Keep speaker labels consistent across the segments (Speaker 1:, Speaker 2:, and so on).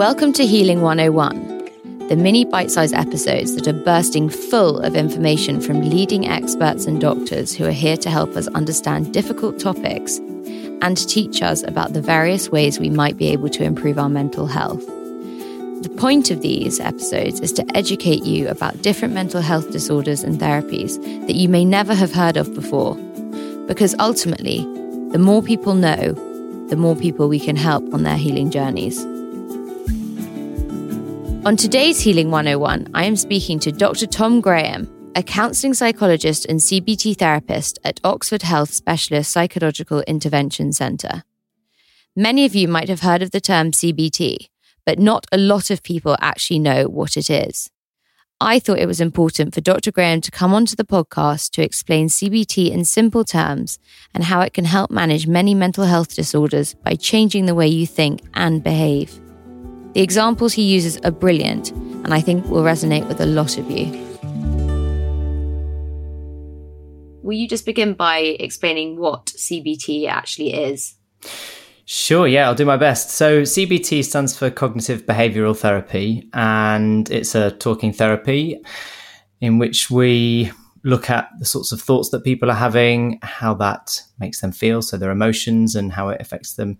Speaker 1: Welcome to Healing 101, the mini bite sized episodes that are bursting full of information from leading experts and doctors who are here to help us understand difficult topics and teach us about the various ways we might be able to improve our mental health. The point of these episodes is to educate you about different mental health disorders and therapies that you may never have heard of before. Because ultimately, the more people know, the more people we can help on their healing journeys. On today's Healing 101, I am speaking to Dr. Tom Graham, a counselling psychologist and CBT therapist at Oxford Health Specialist Psychological Intervention Centre. Many of you might have heard of the term CBT, but not a lot of people actually know what it is. I thought it was important for Dr. Graham to come onto the podcast to explain CBT in simple terms and how it can help manage many mental health disorders by changing the way you think and behave. The examples he uses are brilliant and I think will resonate with a lot of you. Will you just begin by explaining what CBT actually is?
Speaker 2: Sure, yeah, I'll do my best. So, CBT stands for Cognitive Behavioral Therapy, and it's a talking therapy in which we look at the sorts of thoughts that people are having, how that makes them feel, so their emotions, and how it affects them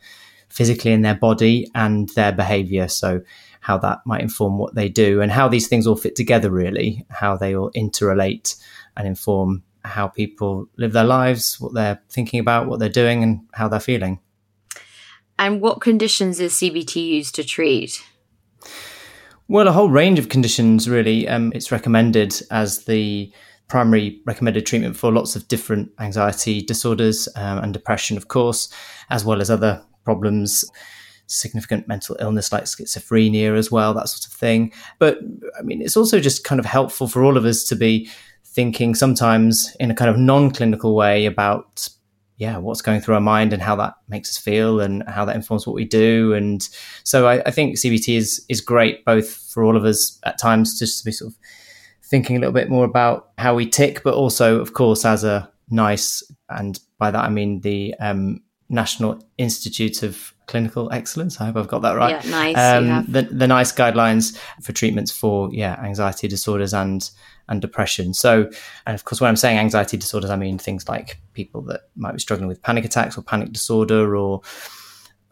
Speaker 2: physically in their body and their behavior. So, how that might inform what they do, and how these things all fit together, really, how they all interrelate and inform how people live their lives, what they're thinking about, what they're doing, and how they're feeling.
Speaker 1: And what conditions is CBT used to treat?
Speaker 2: Well, a whole range of conditions, really. Um, it's recommended as the primary recommended treatment for lots of different anxiety disorders um, and depression, of course, as well as other problems, significant mental illness like schizophrenia as well, that sort of thing. But I mean, it's also just kind of helpful for all of us to be thinking sometimes in a kind of non clinical way about yeah, what's going through our mind and how that makes us feel and how that informs what we do. And so I, I, think CBT is is great both for all of us at times just to be sort of thinking a little bit more about how we tick, but also, of course, as a nice and by that I mean the um, National Institute of Clinical Excellence. I hope I've got that right.
Speaker 1: Yeah, nice.
Speaker 2: Um, the the nice guidelines for treatments for yeah anxiety disorders and and depression. So, and of course, when I'm saying anxiety disorders, I mean things like people that might be struggling with panic attacks or panic disorder or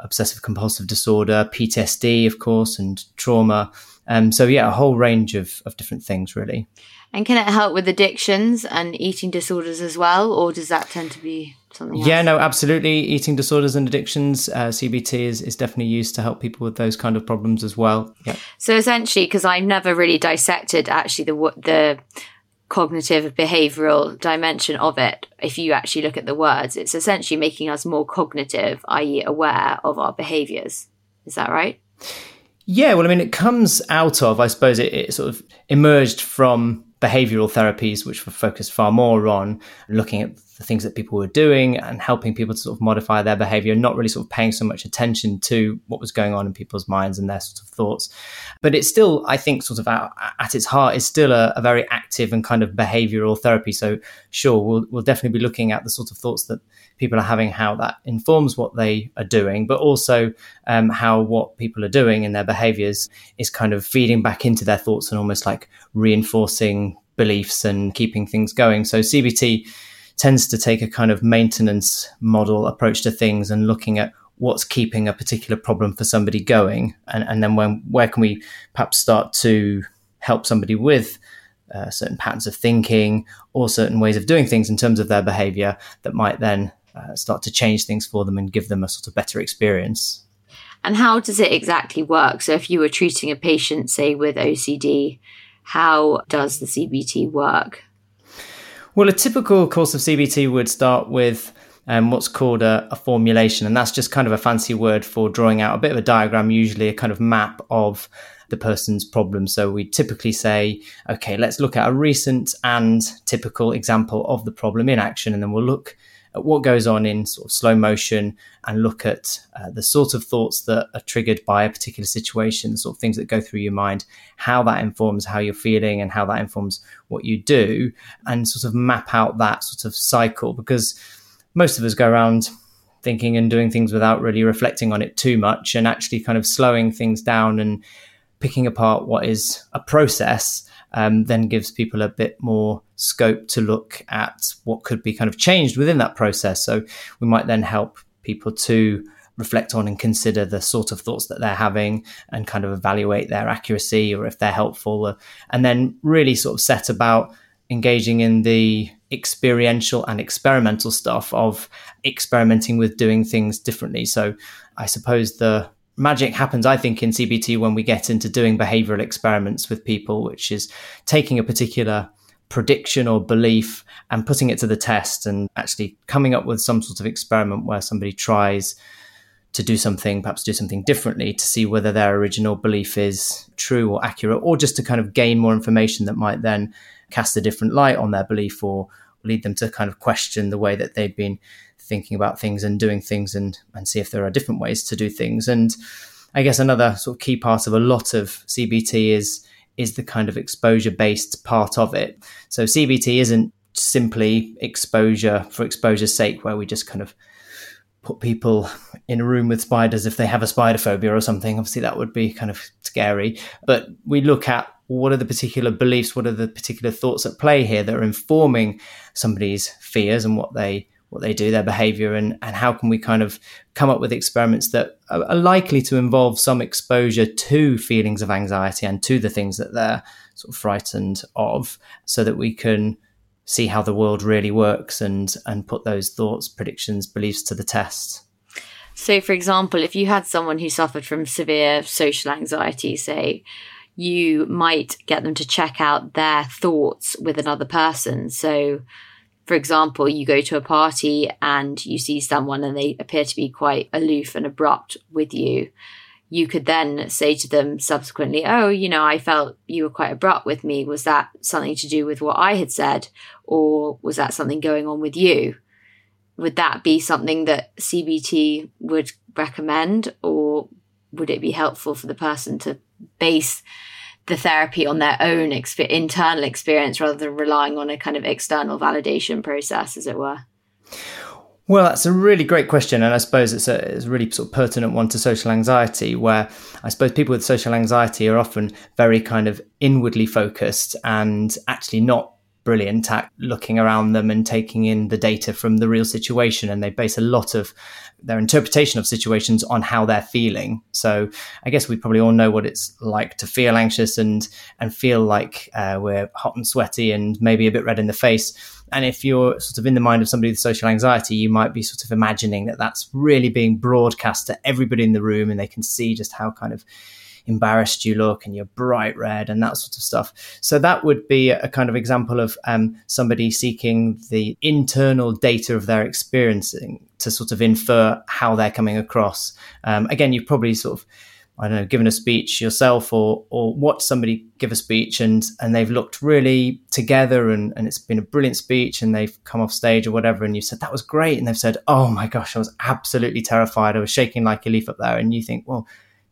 Speaker 2: obsessive compulsive disorder, PTSD, of course, and trauma. Um, so, yeah, a whole range of, of different things, really.
Speaker 1: And can it help with addictions and eating disorders as well, or does that tend to be something?
Speaker 2: Yeah,
Speaker 1: else?
Speaker 2: no, absolutely. Eating disorders and addictions, uh, CBT is, is definitely used to help people with those kind of problems as well. Yeah.
Speaker 1: So essentially, because I've never really dissected actually the the cognitive behavioral dimension of it if you actually look at the words it's essentially making us more cognitive i.e aware of our behaviors is that right
Speaker 2: yeah well i mean it comes out of i suppose it, it sort of emerged from behavioral therapies, which were focused far more on looking at the things that people were doing and helping people to sort of modify their behavior, not really sort of paying so much attention to what was going on in people's minds and their sort of thoughts. But it's still, I think, sort of at, at its heart, is still a, a, very active and kind of behavioral therapy. So, sure, we'll, we'll definitely be looking at the sort of thoughts that people are having, how that informs what they are doing, but also um, how what people are doing in their behaviors is kind of feeding back into their thoughts and almost like reinforcing beliefs and keeping things going. So, CBT tends to take a kind of maintenance model approach to things and looking at what's keeping a particular problem for somebody going. And, and then when where can we perhaps start to help somebody with uh, certain patterns of thinking or certain ways of doing things in terms of their behavior that might then uh, start to change things for them and give them a sort of better experience.
Speaker 1: And how does it exactly work? So if you were treating a patient say with ocd how does the cbt work
Speaker 2: well, a typical course of CBT would start with um, what's called a, a, formulation, and that's just kind of a fancy word for drawing out a bit of a diagram, usually a kind of map of the person's problem. So we typically say, okay, let's look at a recent and typical example of the problem in action, and then we'll look at what goes on in sort of slow motion and look at uh, the sort of thoughts that are triggered by a particular situation, the sort of things that go through your mind, how that informs how you're feeling and how that informs what you do, and sort of map out that sort of cycle. Because most of us go around thinking and doing things without really reflecting on it too much and actually kind of slowing things down and picking apart what is a process um, then gives people a bit more scope to look at what could be kind of changed within that process. So we might then help people to reflect on and consider the sort of thoughts that they're having and kind of evaluate their accuracy or if they're helpful and then really sort of set about engaging in the experiential and experimental stuff of experimenting with doing things differently so i suppose the magic happens, I think, in CBT when we get into doing behavioral experiments with people, which is taking a particular prediction or belief and putting it to the test and actually coming up with some sort of experiment where somebody tries to do something, perhaps do something differently to see whether their original belief is true or accurate, or just to kind of gain more information that might then cast a different light on their belief or lead them to kind of question the way that they've been thinking about things and doing things and and see if there are different ways to do things. And I guess another sort of key part of a lot of CBT is is the kind of exposure based part of it. So CBT isn't simply exposure for exposure's sake, where we just kind of put people in a room with spiders if they have a spider phobia or something. Obviously, that would be kind of scary. But we look at what are the particular beliefs, what are the particular thoughts at play here that are informing somebody's fears and what they what they do, their behavior, and, and how can we kind of come up with experiments that are, likely to involve some exposure to feelings of anxiety and to the things that they're sort of frightened of, so that we can see how the world really works and and put those thoughts, predictions, beliefs to the test.
Speaker 1: So, for example, if you had someone who suffered from severe social anxiety, say, you might get them to check out their thoughts with another person. So, for example, you go to a party and you see someone and they appear to be quite aloof and abrupt with you. You could then say to them subsequently, Oh, you know, I felt you were quite abrupt with me. Was that something to do with what I had said? Or was that something going on with you? Would that be something that CBT would recommend? Or would it be helpful for the person to base the therapy on their own exp- internal experience rather than relying on a kind of external validation process, as it were?
Speaker 2: Well, that's a really great question, and I suppose it's a, it's a really sort of pertinent one to social anxiety, where I suppose people with social anxiety are often very kind of inwardly focused and actually not brilliant at looking around them and taking in the data from the real situation. And they base a lot of their interpretation of situations on how they're feeling. So I guess we probably all know what it's like to feel anxious and and feel like uh, we're hot and sweaty and maybe a bit red in the face. And if you're sort of in the mind of somebody with social anxiety, you might be sort of imagining that that's really being broadcast to everybody in the room, and they can see just how kind of embarrassed you look and you're bright red and that sort of stuff. So that would be a kind of example of um, somebody seeking the internal data of their experiencing to sort of infer how they're coming across. Um, again, you've probably sort of I don't know, given a speech yourself or or watch somebody give a speech and and they've looked really together and, and it's been a brilliant speech and they've come off stage or whatever and you said that was great and they've said, Oh my gosh, I was absolutely terrified. I was shaking like a leaf up there and you think, well,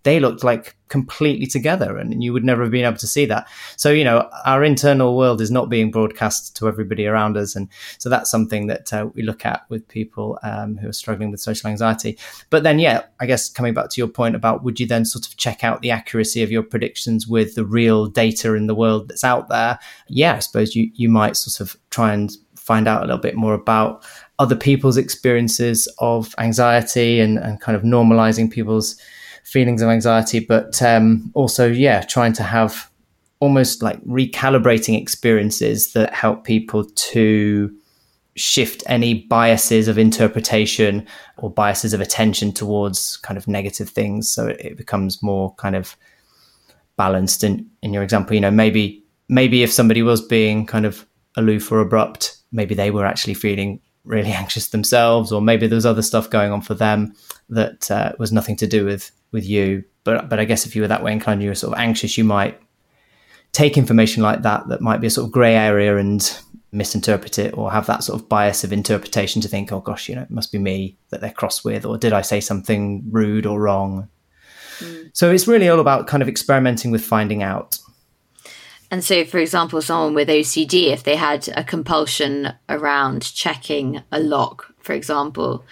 Speaker 2: they looked like completely together and you would never have been able to see that. So, you know, our internal world is not being broadcast to everybody around us. And so that's something that uh, we look at with people um, who are struggling with social anxiety. But then, yeah, I guess coming back to your point about would you then sort of check out the accuracy of your predictions with the real data in the world that's out there? Yeah, I suppose you, you might sort of try and find out a little bit more about other people's experiences of anxiety and, and kind of normalizing people's feelings of anxiety, but um, also, yeah, trying to have almost like recalibrating experiences that help people to shift any biases of interpretation or biases of attention towards kind of negative things. So it, becomes more kind of balanced. In in your example, you know, maybe maybe if somebody was being kind of aloof or abrupt, maybe they were actually feeling really anxious themselves, or maybe there was other stuff going on for them that uh, was nothing to do with with you. But but I guess if you were that way inclined, you were sort of anxious, you might take information like that that might be a sort of grey area and misinterpret it or have that sort of bias of interpretation to think, oh gosh, you know, it must be me that they're cross with, or did I say something rude or wrong? Mm. So it's really all about kind of experimenting with finding out.
Speaker 1: And so, for example, someone with OCD, if they had a compulsion around checking a lock, for example,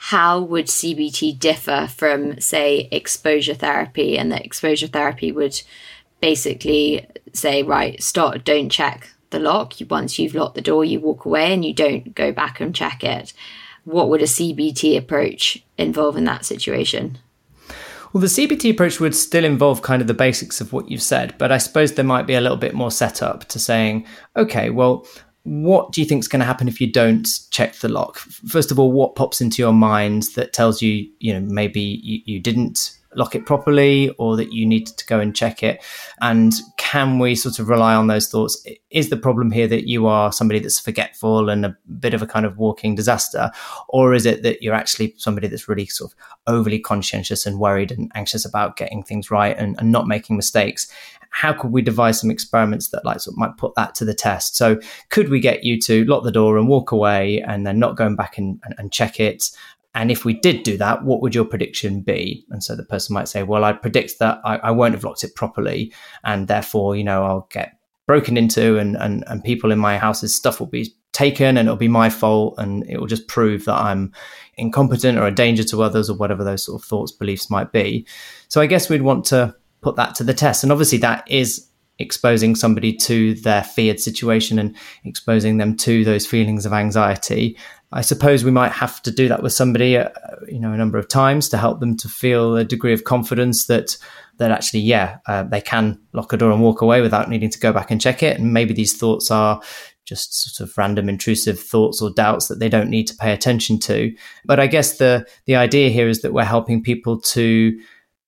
Speaker 1: how would CBT differ from, say, exposure therapy? And that exposure therapy would basically say, right, stop, don't check the lock. Once you've locked the door, you walk away and you don't go back and check it. What would a CBT approach involve in that situation?
Speaker 2: Well, the CBT approach would still involve kind of the basics of what you've said, but I suppose there might be a little bit more set up to saying, okay, well, what do you think is going to happen if you don't check the lock? First of all, what pops into your mind that tells you, you know, maybe you, you didn't lock it properly or that you need to go and check it? And can we sort of rely on those thoughts? Is the problem here that you are somebody that's forgetful and a bit of a kind of walking disaster? Or is it that you're actually somebody that's really sort of overly conscientious and worried and anxious about getting things right and, and not making mistakes? How could we devise some experiments that like sort of might put that to the test? So could we get you to lock the door and walk away and then not going back and, and, and check it? And if we did do that, what would your prediction be? And so the person might say, well, I predict that I, I won't have locked it properly. And therefore, you know, I'll get broken into and, and, and people in my house's stuff will be taken and it'll be my fault and it will just prove that I'm incompetent or a danger to others or whatever those sort of thoughts, beliefs might be. So I guess we'd want to put that to the test. And obviously, that is exposing somebody to their feared situation and exposing them to those feelings of anxiety. I suppose we might have to do that with somebody, uh, you know, a number of times to help them to feel a degree of confidence that that actually, yeah, uh, they can lock a door and walk away without needing to go back and check it. And maybe these thoughts are just sort of random intrusive thoughts or doubts that they don't need to pay attention to. But I guess the the idea here is that we're helping people to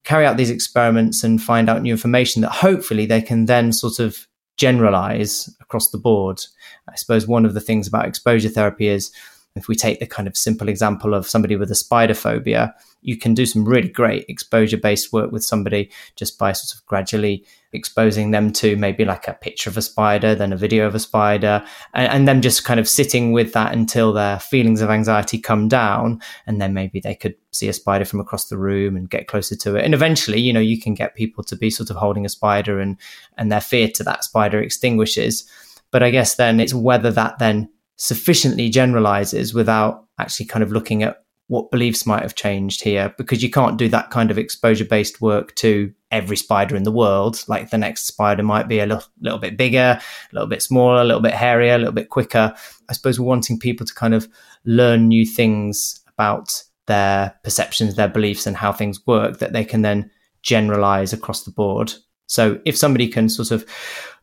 Speaker 2: carry out these experiments and find out new information that hopefully they can then sort of generalize across the board. I suppose one of the things about exposure therapy is if we take the kind of simple example of somebody with a spider phobia, you can do some really great exposure based work with somebody just by sort of gradually exposing them to maybe like a picture of a spider, then a video of a spider, and, and just kind of sitting with that until their feelings of anxiety come down. And then maybe they could see a spider from across the room and get closer to it. And eventually, you know, you can get people to be sort of holding a spider and, and their fear to that spider extinguishes. But I guess then it's whether that then sufficiently generalizes without actually kind of looking at what beliefs might have changed here because you can't do that kind of exposure based work to every spider in the world. Like the next spider might be a little, little bit bigger a little bit smaller a little bit hairier a little bit quicker. I suppose we're wanting people to kind of learn new things about their perceptions their beliefs and how things work that they can then generalize across the board. So if somebody can sort of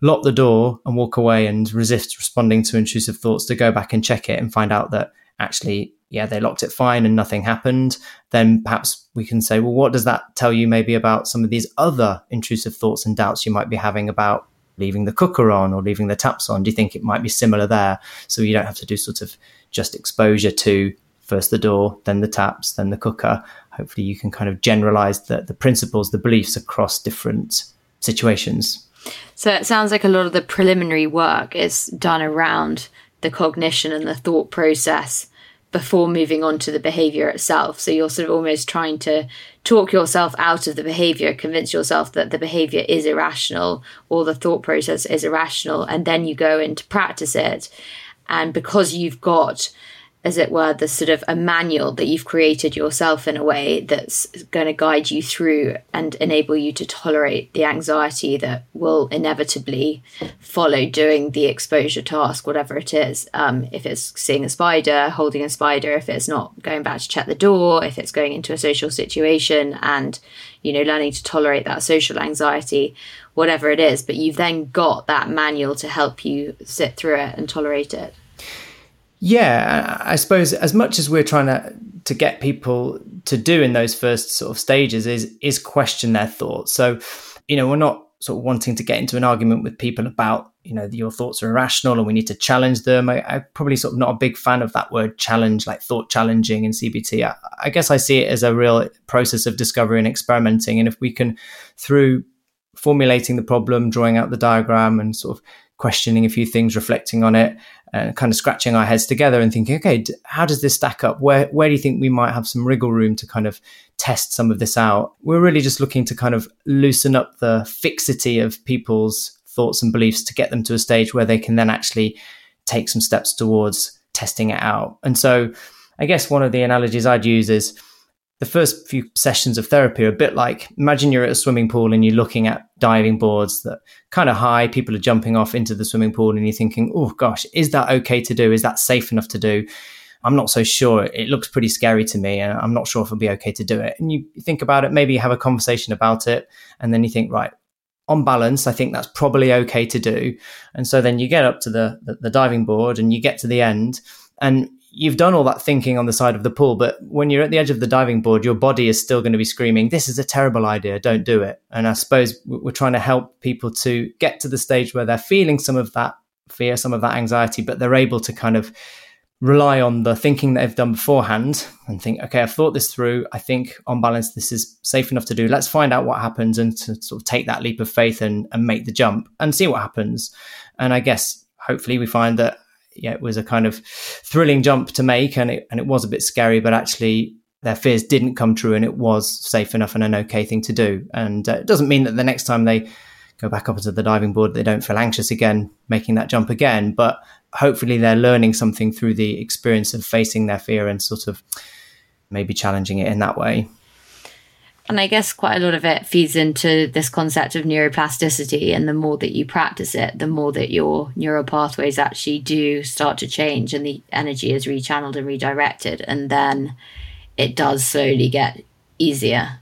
Speaker 2: lock the door and walk away and resist responding to intrusive thoughts to go back and check it and find out that actually, yeah, they locked it fine and nothing happened, then perhaps we can say, well, what does that tell you maybe about some of these other intrusive thoughts and doubts you might be having about leaving the cooker on or leaving the taps on? Do you think it might be similar there? So you don't have to do sort of just exposure to first the door, then the taps, then the cooker. Hopefully you can kind of generalize the, the principles, the beliefs across different situations.
Speaker 1: So it sounds like a lot of the preliminary work is done around the cognition and the thought process before moving on to the behavior itself. So you're sort of almost trying to talk yourself out of the behavior, convince yourself that the behavior is irrational or the thought process is irrational, and then you go in to practice it. And because you've got as it were, the sort of a manual that you've created yourself in a way that's going to guide you through and enable you to tolerate the anxiety that will inevitably follow doing the exposure task, whatever it is. Um, if it's seeing a spider, holding a spider, if it's not going back to check the door, if it's going into a social situation and, you know, learning to tolerate that social anxiety, whatever it is. But you've then got that manual to help you sit through it and tolerate it.
Speaker 2: Yeah, I suppose as much as we're trying to to get people to do in those first sort of stages is is question their thoughts. So, you know, we're not sort of wanting to get into an argument with people about you know your thoughts are irrational and we need to challenge them. I, am probably sort of not a big fan of that word challenge, like thought challenging in CBT. I, I guess I see it as a real process of discovery and experimenting, and if we can through formulating the problem, drawing out the diagram, and sort of questioning a few things, reflecting on it, and kind of scratching our heads together and thinking, okay, how does this stack up? Where where do you think we might have some wriggle room to kind of test some of this out? We're really just looking to kind of loosen up the fixity of people's thoughts and beliefs to get them to a stage where they can then actually take some steps towards testing it out. And so I guess one of the analogies I'd use is the first few sessions of therapy are a bit like imagine you're at a swimming pool and you're looking at diving boards that kind of high people are jumping off into the swimming pool and you're thinking oh gosh is that okay to do? Is that safe enough to do? I'm not so sure. It looks pretty scary to me and i'm not sure if it'll be okay to do it. And you think about it maybe you have a conversation about it and then you think right on balance i think that's probably okay to do. And so then you get up to the, the, the diving board and you get to the end and you've done all that thinking on the side of the pool, but when you're at the edge of the diving board, your body is still going to be screaming, This is a terrible idea, don't do it. And I suppose we're trying to help people to get to the stage where they're feeling some of that fear, some of that anxiety, but they're able to kind of rely on the thinking that they've done beforehand and think, okay, I've thought this through. I think on balance, this is safe enough to do. Let's find out what happens and to sort of take that leap of faith and, and make the jump and see what happens. And I guess hopefully we find that yeah, it was a kind of thrilling jump to make, and it and it was a bit scary, but actually their fears didn't come true, and it was safe enough and an okay thing to do. And uh, it doesn't mean that the next time they go back up onto the diving board, they don't feel anxious again making that jump again. But hopefully, they're learning something through the experience of facing their fear and sort of maybe challenging it in that way.
Speaker 1: And I guess quite a lot of it feeds into this concept of neuroplasticity. And the more that you practice it, the more that your neural pathways actually do start to change and the energy is rechanneled and redirected. And then it does slowly get easier.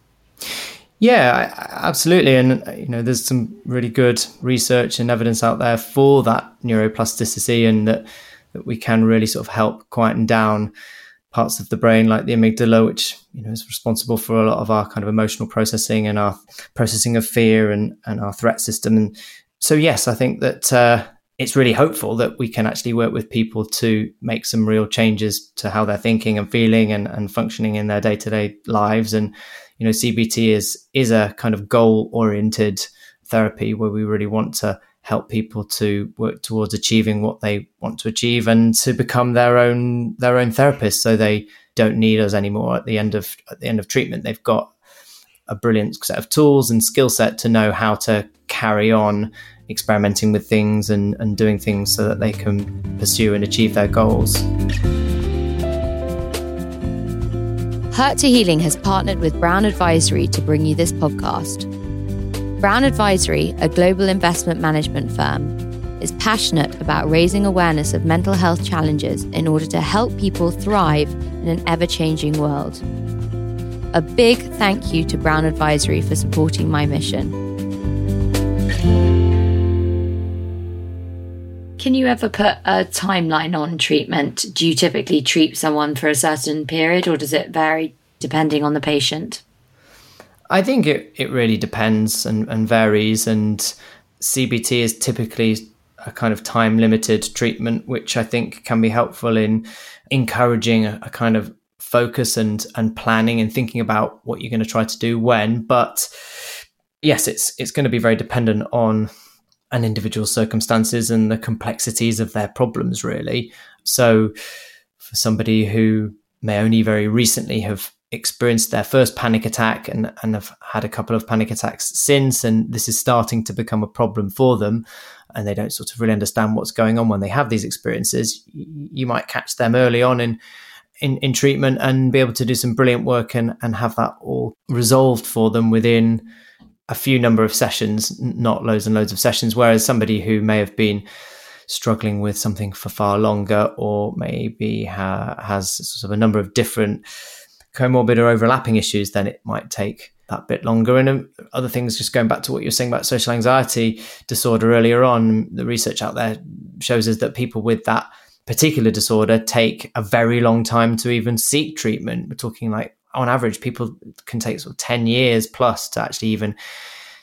Speaker 2: Yeah, absolutely. And, you know, there's some really good research and evidence out there for that neuroplasticity and that, that we can really sort of help quieten down parts of the brain like the amygdala which you know is responsible for a lot of our kind of emotional processing and our processing of fear and, and our threat system. And so yes i think that uh, it's really hopeful that we can actually work with people to make some real changes to how they're thinking and feeling and, and functioning in their day-to-day lives. And you know cbt is is a kind of goal oriented therapy where we really want to help people to work towards achieving what they want to achieve and to become their own their own therapist so they don't need us anymore at the end of at the end of treatment they've got a brilliant set of tools and skill set to know how to carry on experimenting with things and, and doing things so that they can pursue and achieve their goals.
Speaker 1: Hurt to Healing has partnered with Brown Advisory to bring you this podcast. Brown Advisory, a global investment management firm, is passionate about raising awareness of mental health challenges in order to help people thrive in an ever changing world. A big thank you to Brown Advisory for supporting my mission. Can you ever put a timeline on treatment? Do you typically treat someone for a certain period or does it vary depending on the patient?
Speaker 2: I think it, it really depends and, and varies. And CBT is typically a kind of time limited treatment, which I think can be helpful in encouraging a, a, kind of focus and and planning and thinking about what you're going to try to do when. But yes, it's it's going to be very dependent on an individual's circumstances and the complexities of their problems, really. So for somebody who may only very recently have experienced their first panic attack and, and have had a couple of panic attacks since, and this is starting to become a problem for them, and they don't sort of really understand what's going on when they have these experiences, you might catch them early on in in, in treatment and be able to do some brilliant work and, and have that all resolved for them within a few number of sessions, not loads and loads of sessions. Whereas somebody who may have been struggling with something for far longer or maybe ha- has sort of a number of different comorbid or overlapping issues, then it might take that bit longer. And um, other things, just going back to what you were saying about social anxiety disorder earlier on, the research out there shows us that people with that particular disorder take a very long time to even seek treatment. We're talking like on average, people can take sort of 10 years plus to actually even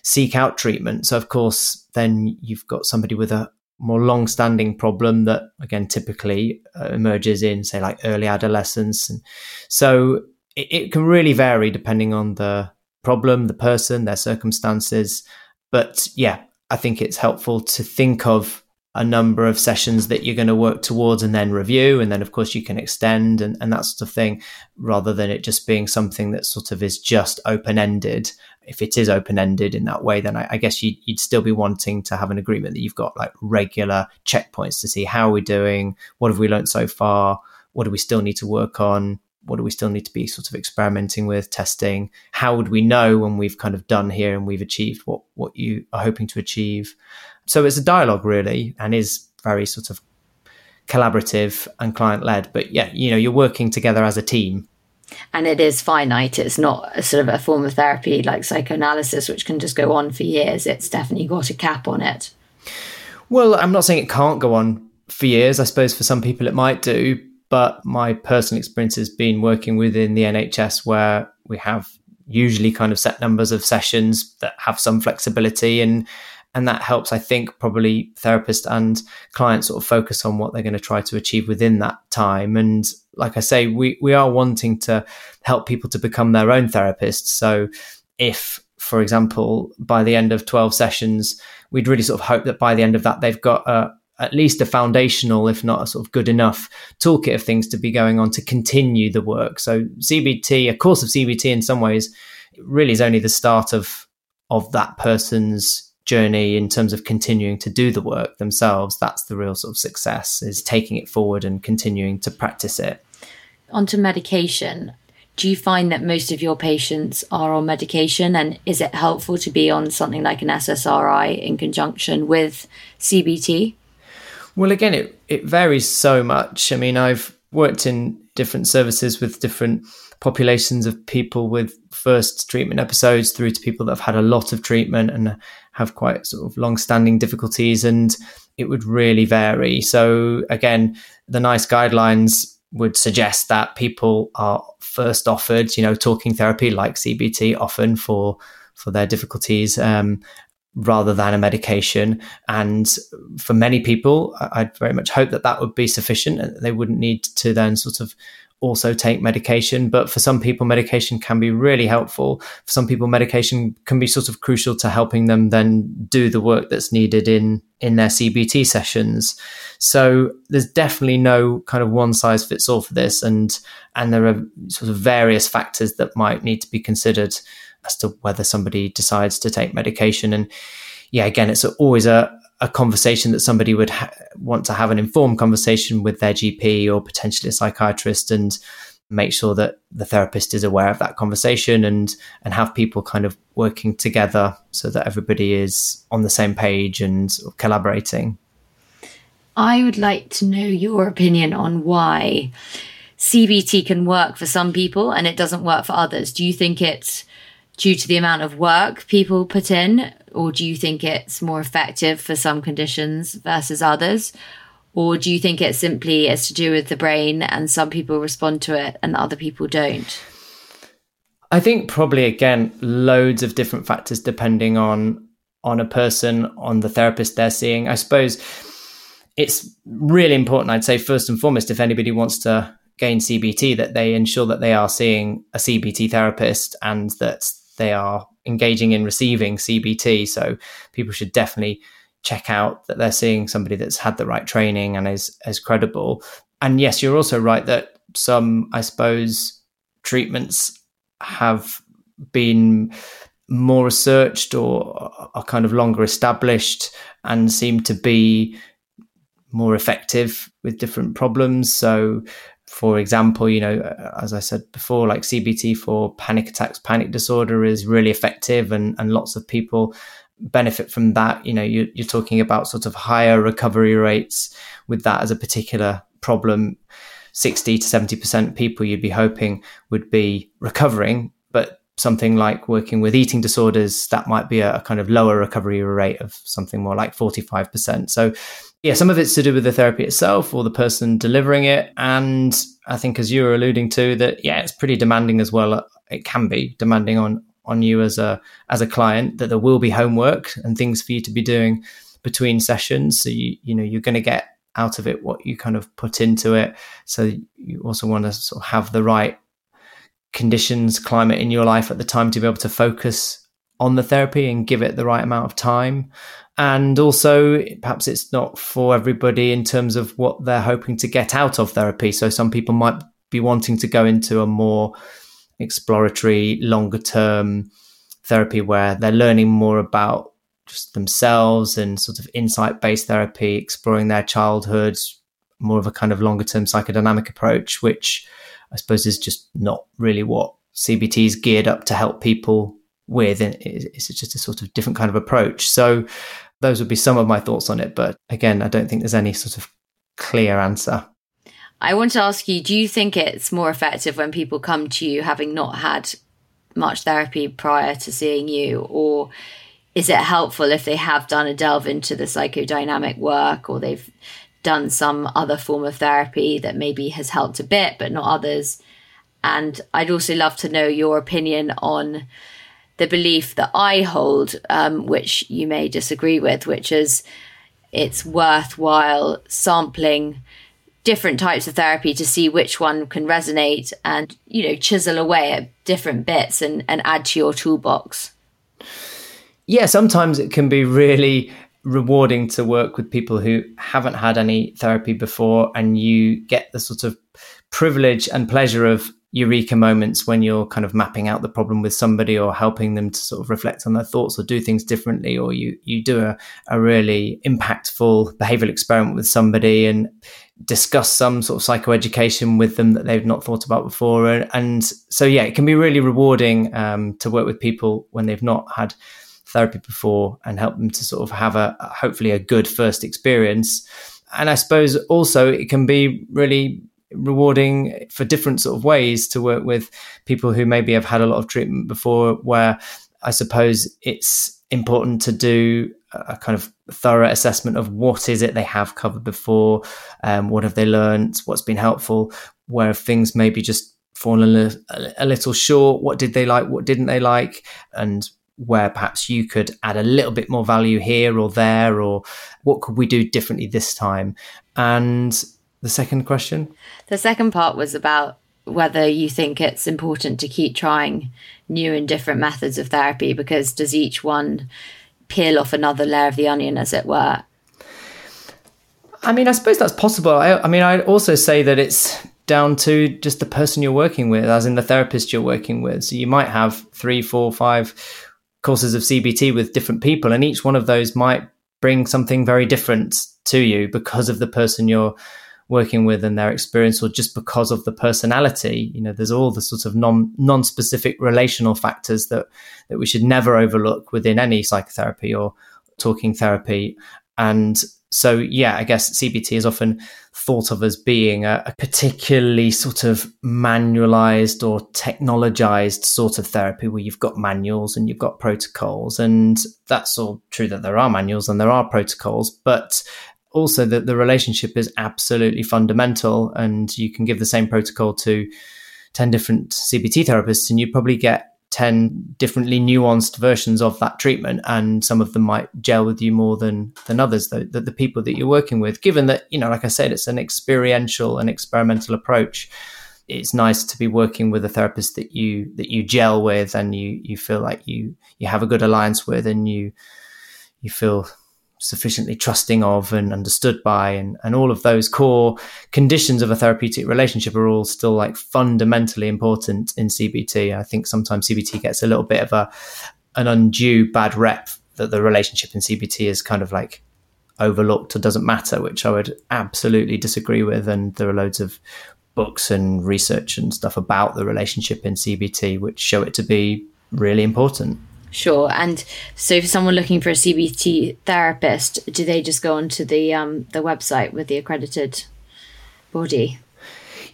Speaker 2: seek out treatment. So, of course, then you've got somebody with a more long standing problem that, again, typically uh, emerges in, say, like early adolescence. And so it, it can really vary depending on the problem, the person, their circumstances. But yeah, I think it's helpful to think of a number of sessions that you're going to work towards and then review. And then, of course, you can extend and, and that sort of thing rather than it just being something that sort of is just open ended. If it is open ended in that way, then I, I guess you'd, you'd, still be wanting to have an agreement that you've got like regular checkpoints to see how we're doing, what have we learned so far, what do we still need to work on? What do we still need to be sort of experimenting with, testing? How would we know when we've kind of done here and we've achieved what, what you are hoping to achieve? So it's a dialogue really and is very sort of collaborative and client led. But yeah, you know, you're working together as a team.
Speaker 1: And it is finite. It's not a sort of a form of therapy like psychoanalysis, which can just go on for years. It's definitely got a cap on it.
Speaker 2: Well, I'm not saying it can't go on for years. I suppose for some people it might do. But my personal experience has been working within the NHS where we have usually kind of set numbers of sessions that have some flexibility and and that helps i think probably therapists and clients sort of focus on what they're going to try to achieve within that time. And like i say we we are wanting to help people to become their own therapists. So if for example by the end of 12 sessions we'd really sort of hope that by the end of that they've got a at least a foundational, if not a sort of good enough toolkit of things to be going on to continue the work. So CBT, a course of CBT in some ways, really is only the start of of that person's journey in terms of continuing to do the work themselves. That's the real sort of success is taking it forward and continuing to practice it.
Speaker 1: Onto medication. Do you find that most of your patients are on medication? And is it helpful to be on something like an SSRI in conjunction with CBT
Speaker 2: well again it it varies so much. I mean i've worked in different services with different populations of people with first treatment episodes through to people that have had a lot of treatment and have quite sort of long-standing difficulties and it would really vary. So again the nice guidelines would suggest that people are first offered you know talking therapy like cbt often for for their difficulties um, rather than a medication. And for many people, I'd very much hope that that would be sufficient. And they wouldn't need to then sort of also take medication. But for some people, medication can be really helpful. For some people, medication can be sort of crucial to helping them then do the work that's needed in in their CBT sessions. So there's definitely no kind of one size fits all for this, and and there are sort of various factors that might need to be considered as to whether somebody decides to take medication. And yeah, again, it's always a a conversation that somebody would ha- want to have an informed conversation with their GP or potentially a psychiatrist and make sure that the therapist is aware of that conversation and and have people kind of working together so that everybody is on the same page and collaborating.
Speaker 1: I would like to know your opinion on why CBT can work for some people and it doesn't work for others. Do you think it's due to the amount of work people put in? Or do you think it's more effective for some conditions versus others? Or do you think it simply is to do with the brain and some people respond to it and other people don't?
Speaker 2: I think probably again loads of different factors depending on on a person, on the therapist they're seeing. I suppose it's really important, I'd say first and foremost, if anybody wants to gain CBT, that they ensure that they are seeing a CBT therapist and that they are engaging in receiving CBT. So people should definitely check out that they're seeing somebody that's had the right training and is is credible. And yes, you're also right that some, I suppose, treatments have been more researched or are kind of longer established and seem to be more effective with different problems. So for example, you know, as I said before, like CBT for panic attacks, panic disorder is really effective, and, and lots of people benefit from that. You know, you, you're talking about sort of higher recovery rates with that as a particular problem. 60 to 70% people you'd be hoping would be recovering, but something like working with eating disorders, that might be a, a kind of lower recovery rate of something more like 45%. So yeah, some of it's to do with the therapy itself or the person delivering it. And I think, as you were alluding to, that yeah, it's pretty demanding as well. It can be demanding on on you as a as a client that there will be homework and things for you to be doing between sessions. So you you know you're going to get out of it what you kind of put into it. So you also want to sort of have the right conditions, climate in your life at the time to be able to focus on the therapy and give it the right amount of time. And also perhaps it's not for everybody in terms of what they're hoping to get out of therapy. So some people might be wanting to go into a more exploratory longer term therapy where they're learning more about just themselves and sort of insight based therapy exploring their childhoods more of a kind of longer term psychodynamic approach, which I suppose is just not really what CBT is geared up to help people with. And it's just a sort of different kind of approach. So those would be some of my thoughts on it. But again, I don't think there's any sort of clear answer.
Speaker 1: I want to ask you do you think it's more effective when people come to you having not had much therapy prior to seeing you? Or is it helpful if they have done a delve into the psychodynamic work or they've done some other form of therapy that maybe has helped a bit, but not others? And I'd also love to know your opinion on the belief that I hold, um, which you may disagree with, which is it's worthwhile sampling different types of therapy to see which one can resonate and you know chisel away at different bits and, and add to your toolbox.
Speaker 2: Yeah sometimes it can be really rewarding to work with people who haven't had any therapy before and you get the sort of privilege and pleasure of eureka moments when you're kind of mapping out the problem with somebody or helping them to sort of reflect on their thoughts or do things differently or you you do a, a really impactful behavioral experiment with somebody and discuss some sort of psychoeducation with them that they've not thought about before. And, and so yeah it can be really rewarding um, to work with people when they've not had therapy before and help them to sort of have a hopefully a good first experience. And i suppose also it can be really rewarding for different sort of ways to work with people who maybe have had a lot of treatment before where i suppose it's important to do a kind of thorough assessment of what is it they have covered before um, what have they learned what's been helpful where things maybe just fallen a, a little short what did they like what didn't they like and where perhaps you could add a little bit more value here or there or what could we do differently this time? And the second question?
Speaker 1: The second part was about whether you think it's important to keep trying new and different methods of therapy because does each one peel off another layer of the onion, as it were?
Speaker 2: I mean, I suppose that's possible. I, I mean, I'd also say that it's down to just the person you're working with, as in the therapist you're working with. So you might have three, four, five courses of CBT with different people, and each one of those might bring something very different to you because of the person you're working with and their experience or just because of the personality you know there's all the sort of non non-specific relational factors that that we should never overlook within any psychotherapy or talking therapy. And so yeah i guess cbt is often thought of as being a, a particularly sort of manualized or technologized sort of therapy where you've got manuals and you've got protocols. And that's all true that there are manuals and there are protocols but also that the relationship is absolutely fundamental and you can give the same protocol to 10 different CBT therapists and you probably get 10 differently nuanced versions of that treatment and some of them might gel with you more than than others. The, the, the people that you're working with given that you know like i said it's an experiential and experimental approach it's nice to be working with a therapist that you that you gel with and you you feel like you you have a good alliance with and you you feel sufficiently trusting of and understood by and, and all of those core conditions of a therapeutic relationship are all still like fundamentally important in CBT. I think sometimes CBT gets a little bit of a an undue bad rep that the relationship in CBT is kind of like overlooked or doesn't matter, which I would absolutely disagree with. And there are loads of books and research and stuff about the relationship in CBT which show it to be really important.
Speaker 1: Sure. And so, for someone looking for a CBT therapist, do they just go onto the um, the website with the accredited body?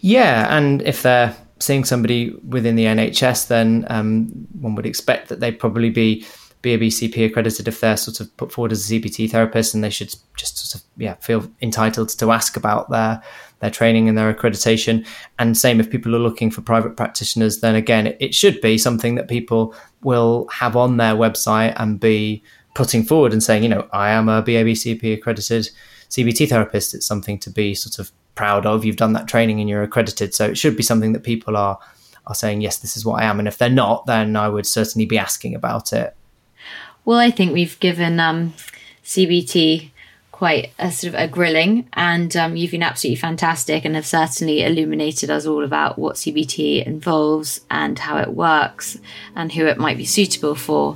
Speaker 2: Yeah, and if they're seeing somebody within the NHS, then um, one would expect that they'd probably be BABCP accredited if they're sort of put forward as a CBT therapist, and they should just sort of yeah feel entitled to ask about their their training and their accreditation. And same if people are looking for private practitioners, then again, it, should be something that people will have on their website and be putting forward and saying, you know, I am a BABCP accredited CBT therapist. It's something to be sort of proud of. You've done that training and you're accredited. So it should be something that people are are saying, yes, this is what I am. And if they're not, then I would certainly be asking about it.
Speaker 1: Well, I think we've given um, CBT quite a sort of a grilling, and um, you've been absolutely fantastic and have certainly illuminated us all about what CBT involves and how it works and who it might be suitable for.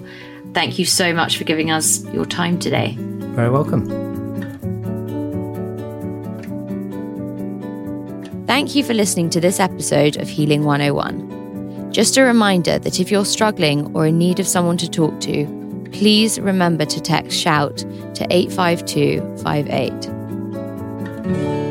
Speaker 1: Thank you so much for giving us your time today.
Speaker 2: Very welcome.
Speaker 1: Thank you for listening to this episode of Healing 101. Just a reminder that if you're struggling or in need of someone to talk to, please remember to text SHOUT to 85258.